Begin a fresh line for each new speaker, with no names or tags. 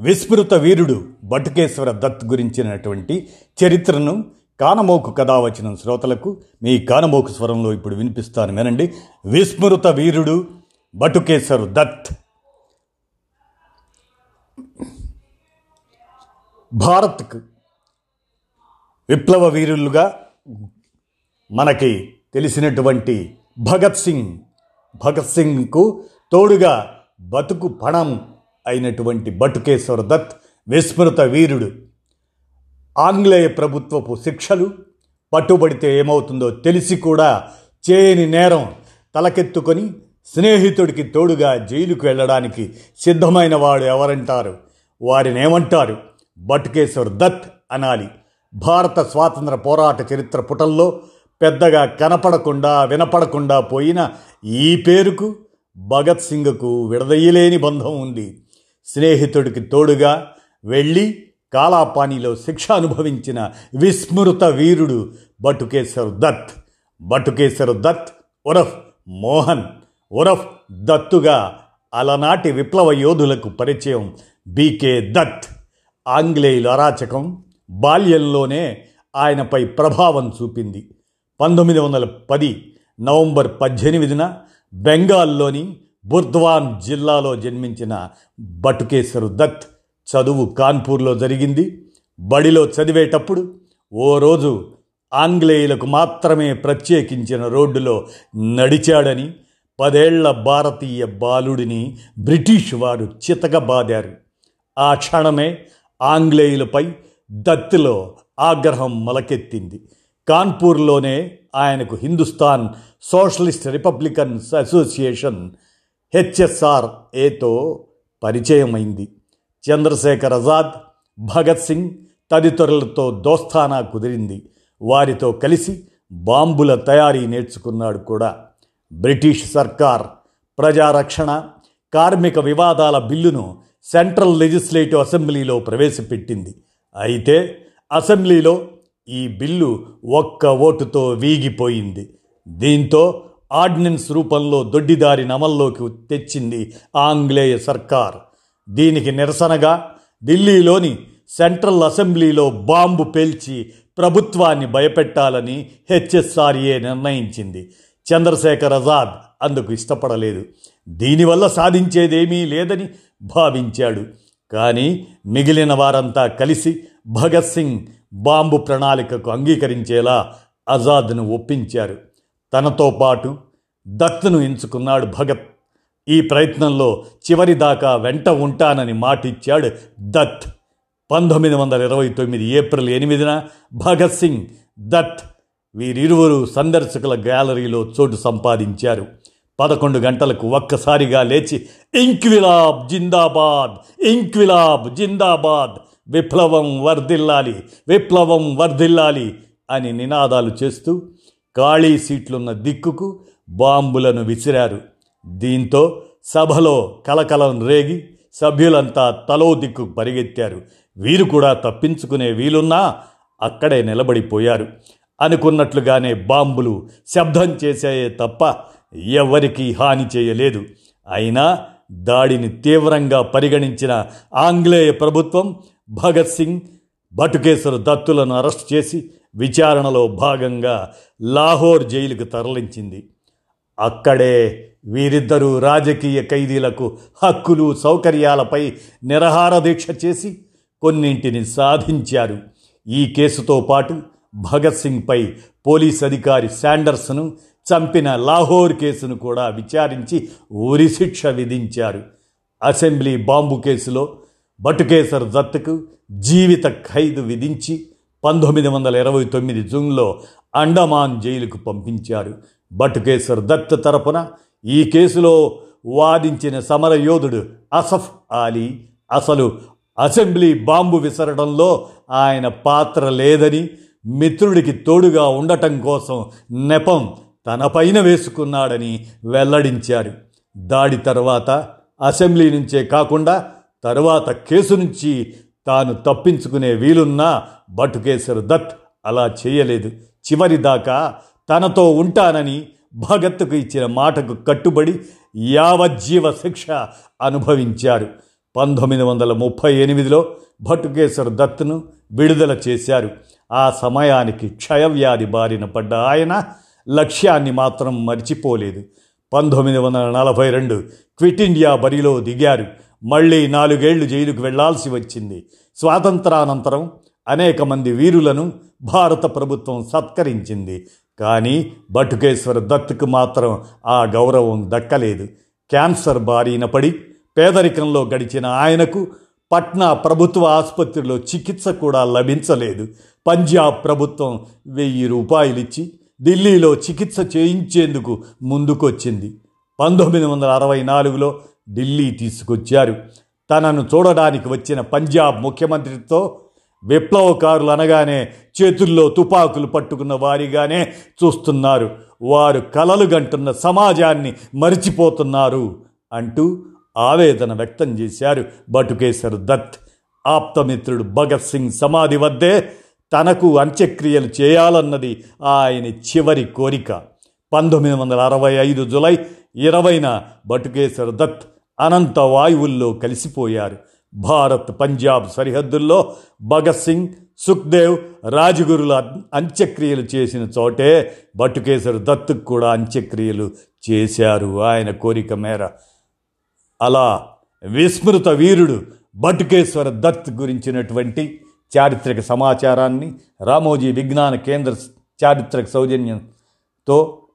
విస్మృత వీరుడు బటుకేశ్వర దత్ గురించినటువంటి చరిత్రను కానమోకు కథావచనం శ్రోతలకు మీ కానమోకు స్వరంలో ఇప్పుడు వినిపిస్తాను వినండి. విస్మృత వీరుడు బటుకేశ్వర దత్. భారత్కు విప్లవ వీరులుగా మనకి తెలిసినటువంటి భగత్ సింగ్. భగత్ సింగ్కు తోడుగా బతుకు పణం అయినటువంటి బటుకేశ్వర దత్ విస్మృత వీరుడు. ఆంగ్లేయ ప్రభుత్వపు శిక్షలు పట్టుబడితే ఏమవుతుందో తెలిసి కూడా చేయని నేరం తలకెత్తుకొని స్నేహితుడికి తోడుగా జైలుకు వెళ్ళడానికి సిద్ధమైన వాడు ఎవరంటారు? వారిని ఏమంటారు? బటుకేశ్వర్ దత్ అనాలి. భారత స్వాతంత్ర పోరాట చరిత్ర పుటల్లో పెద్దగా కనపడకుండా వినపడకుండా పోయిన ఈ పేరుకు భగత్ సింగ్కు విడదయ్యలేని బంధం ఉంది. స్నేహితుడికి తోడుగా వెళ్ళి కాలాపానిలో శిక్ష అనుభవించిన విస్మృత వీరుడు బటుకేశ్వర్ దత్. బటుకేశ్వర్ దత్ ఉరఫ్ మోహన్ ఉరఫ్ దత్తుగా అలనాటి విప్లవ యోధులకు పరిచయం బీకే దత్. ఆంగ్లేయుల అరాచకం బాల్యంలోనే ఆయనపై ప్రభావం చూపింది. పంతొమ్మిది వందల పది నవంబర్ పద్దెనిమిదిన బెంగాల్లోని బుర్ద్వాన్ జిల్లాలో జన్మించిన బటుకేశ్వర్ దత్ చదువు కాన్పూర్లో జరిగింది. బడిలో చదివేటప్పుడు ఓ రోజు ఆంగ్లేయులకు మాత్రమే ప్రత్యేకించిన రోడ్డులో నడిచాడని పదేళ్ళ భారతీయ బాలుడిని బ్రిటిష్ వారు చితకబాదారు. ఆ క్షణమే ఆంగ్లేయులపై దత్తులో ఆగ్రహం మొలకెత్తింది. కాన్పూర్లోనే ఆయనకు Hindustan socialist republicans association HSR ఏతో పరిచయమైంది. చంద్రశేఖర్ ఆజాద్ భగత్ సింగ్ తదితరులతో దోస్తానా కుదిరింది. వారితో కలిసి బాంబుల తయారీ నేర్చుకున్నాడు కూడా. బ్రిటిష్ సర్కార్ ప్రజారక్షణ కార్మిక వివాదాల బిల్లును సెంట్రల్ లెజిస్లేటివ్ అసెంబ్లీలో ప్రవేశపెట్టింది. అయితే అసెంబ్లీలో ఈ బిల్లు ఒక్క ఓటుతో వీగిపోయింది. దీంతో ఆర్డినెన్స్ రూపంలో దొడ్డిదారిని అమల్లోకి తెచ్చింది ఆంగ్లేయ సర్కార్. దీనికి నిరసనగా ఢిల్లీలోని సెంట్రల్ అసెంబ్లీలో బాంబు పేల్చి ప్రభుత్వాన్ని భయపెట్టాలని హెచ్ఎస్ఆర్ఏ నిర్ణయించింది. చంద్రశేఖర్ ఆజాద్ అందుకు ఇష్టపడలేదు. దీనివల్ల సాధించేదేమీ లేదని భావించాడు. కానీ మిగిలిన వారంతా కలిసి భగత్ సింగ్ బాంబు ప్రణాళికకు అంగీకరించేలా ఆజాద్ను ఒప్పించారు. తనతో పాటు దత్తును ఎంచుకున్నాడు భగత్. ఈ ప్రయత్నంలో చివరి దాకా వెంట ఉంటానని మాటిచ్చాడు దత్. పంతొమ్మిది వందల ఇరవై తొమ్మిది ఏప్రిల్ ఎనిమిదిన భగత్ సింగ్ దత్ వీరిరువురు సందర్శకుల గ్యాలరీలో చోటు సంపాదించారు. పదకొండు గంటలకు ఒక్కసారిగా లేచి ఇంక్విలాబ్ జిందాబాద్ ఇంక్విలాబ్ జిందాబాద్ విప్లవం వర్ధిల్లాలి విప్లవం వర్ధిల్లాలి అని నినాదాలు చేస్తూ ఖాళీ సీట్లున్న దిక్కుకు బాంబులను విసిరారు. దీంతో సభలో కలకలం రేగి సభ్యులంతా తలో దిక్కు పరిగెత్తారు. వీరు కూడా తప్పించుకునే వీలున్నా అక్కడే నిలబడిపోయారు. అనుకున్నట్లుగానే బాంబులు శబ్దం చేసాయే తప్ప ఎవరికీ హాని చేయలేదు. అయినా దాడిని తీవ్రంగా పరిగణించిన ఆంగ్లేయ ప్రభుత్వం భగత్ సింగ్ బటుకేశ్వర దత్తులను అరెస్ట్ చేసి విచారణలో భాగంగా లాహోర్ జైలుకు తరలించింది. అక్కడే వీరిద్దరూ రాజకీయ ఖైదీలకు హక్కులు సౌకర్యాలపై నిరహార దీక్ష చేసి కొన్నింటిని సాధించారు. ఈ కేసుతో పాటు భగత్ సింగ్పై పోలీస్ అధికారి శాండర్స్ను చంపిన లాహోర్ కేసును కూడా విచారించి ఉరిశిక్ష విధించారు. అసెంబ్లీ బాంబు కేసులో బటుకేసర్ దత్తుకు జీవిత ఖైదు విధించి పంతొమ్మిది వందల ఇరవై తొమ్మిది జూన్లో అండమాన్ జైలుకు పంపించారు. బటుకేశ్వర్ దత్ తరపున ఈ కేసులో వాదించిన సమరయోధుడు అసఫ్ ఆలీ అసలు అసెంబ్లీ బాంబు విసరడంలో ఆయన పాత్ర లేదని మిత్రుడికి తోడుగా ఉండటం కోసం నెపం తనపైన వేసుకున్నాడని వెల్లడించారు. దాడి తర్వాత అసెంబ్లీ నుంచే కాకుండా తరువాత కేసు నుంచి తాను తప్పించుకునే వీలున్నా బటుకేశ్వర్ దత్ అలా చేయలేదు. చివరిదాకా తనతో ఉంటానని భగత్కు ఇచ్చిన మాటకు కట్టుబడి యావజ్జీవ శిక్ష అనుభవించారు. పంతొమ్మిది వందల ముప్పై ఎనిమిదిలో భటుకేశ్వర్ దత్ను విడుదల చేశారు. ఆ సమయానికి క్షయవ్యాధి బారిన పడ్డ ఆయన లక్ష్యాన్ని మాత్రం మర్చిపోలేదు. పంతొమ్మిది వందల నలభై రెండు క్విట్ ఇండియా బరిలో దిగారు. మళ్ళీ నాలుగేళ్ళు జైలుకు వెళ్ళాల్సి వచ్చింది. స్వాతంత్రానంతరం అనేక మంది వీరులను భారత ప్రభుత్వం సత్కరించింది. కానీ బటుకేశ్వర దత్తుకు మాత్రం ఆ గౌరవం దక్కలేదు. క్యాన్సర్ బారిన పడి పేదరికంలో గడిచిన ఆయనకు పట్నా ప్రభుత్వ ఆసుపత్రిలో చికిత్స కూడా లభించలేదు. పంజాబ్ ప్రభుత్వం వెయ్యి రూపాయలిచ్చి ఢిల్లీలో చికిత్స చేయించేందుకు ముందుకొచ్చింది. పంతొమ్మిది వందల అరవై నాలుగులో ఢిల్లీ తీసుకొచ్చారు. తనను చూడడానికి వచ్చిన పంజాబ్ ముఖ్యమంత్రితో విప్లవకారులు అనగానే చేతుల్లో తుపాకులు పట్టుకున్న వారిగానే చూస్తున్నారు. వారు కలలు గంటున్న సమాజాన్ని మరిచిపోతున్నారు అంటూ ఆవేదన వ్యక్తం చేశారు బటుకేశ్వర్ దత్. ఆప్తమిత్రుడు భగత్ సింగ్ సమాధి వద్దే తనకు అంత్యక్రియలు చేయాలన్నది ఆయన చివరి కోరిక. పంతొమ్మిది వందల అరవై ఐదు జులై ఇరవైన బటుకేశ్వర్ దత్ అనంత వాయువుల్లో కలిసిపోయారు. భారత్ పంజాబ్ సరిహద్దుల్లో భగత్ సింగ్ సుఖ్దేవ్ రాజగురుల అంత్యక్రియలు చేసిన చోటే బటుకేశ్వర్ దత్తుకు కూడా అంత్యక్రియలు చేశారు ఆయన కోరిక మేర. అలా విస్మృత వీరుడు బటుకేశ్వర దత్ గురించినటువంటి చారిత్రక సమాచారాన్ని రామోజీ విజ్ఞాన కేంద్ర చారిత్రక సౌజన్యంతో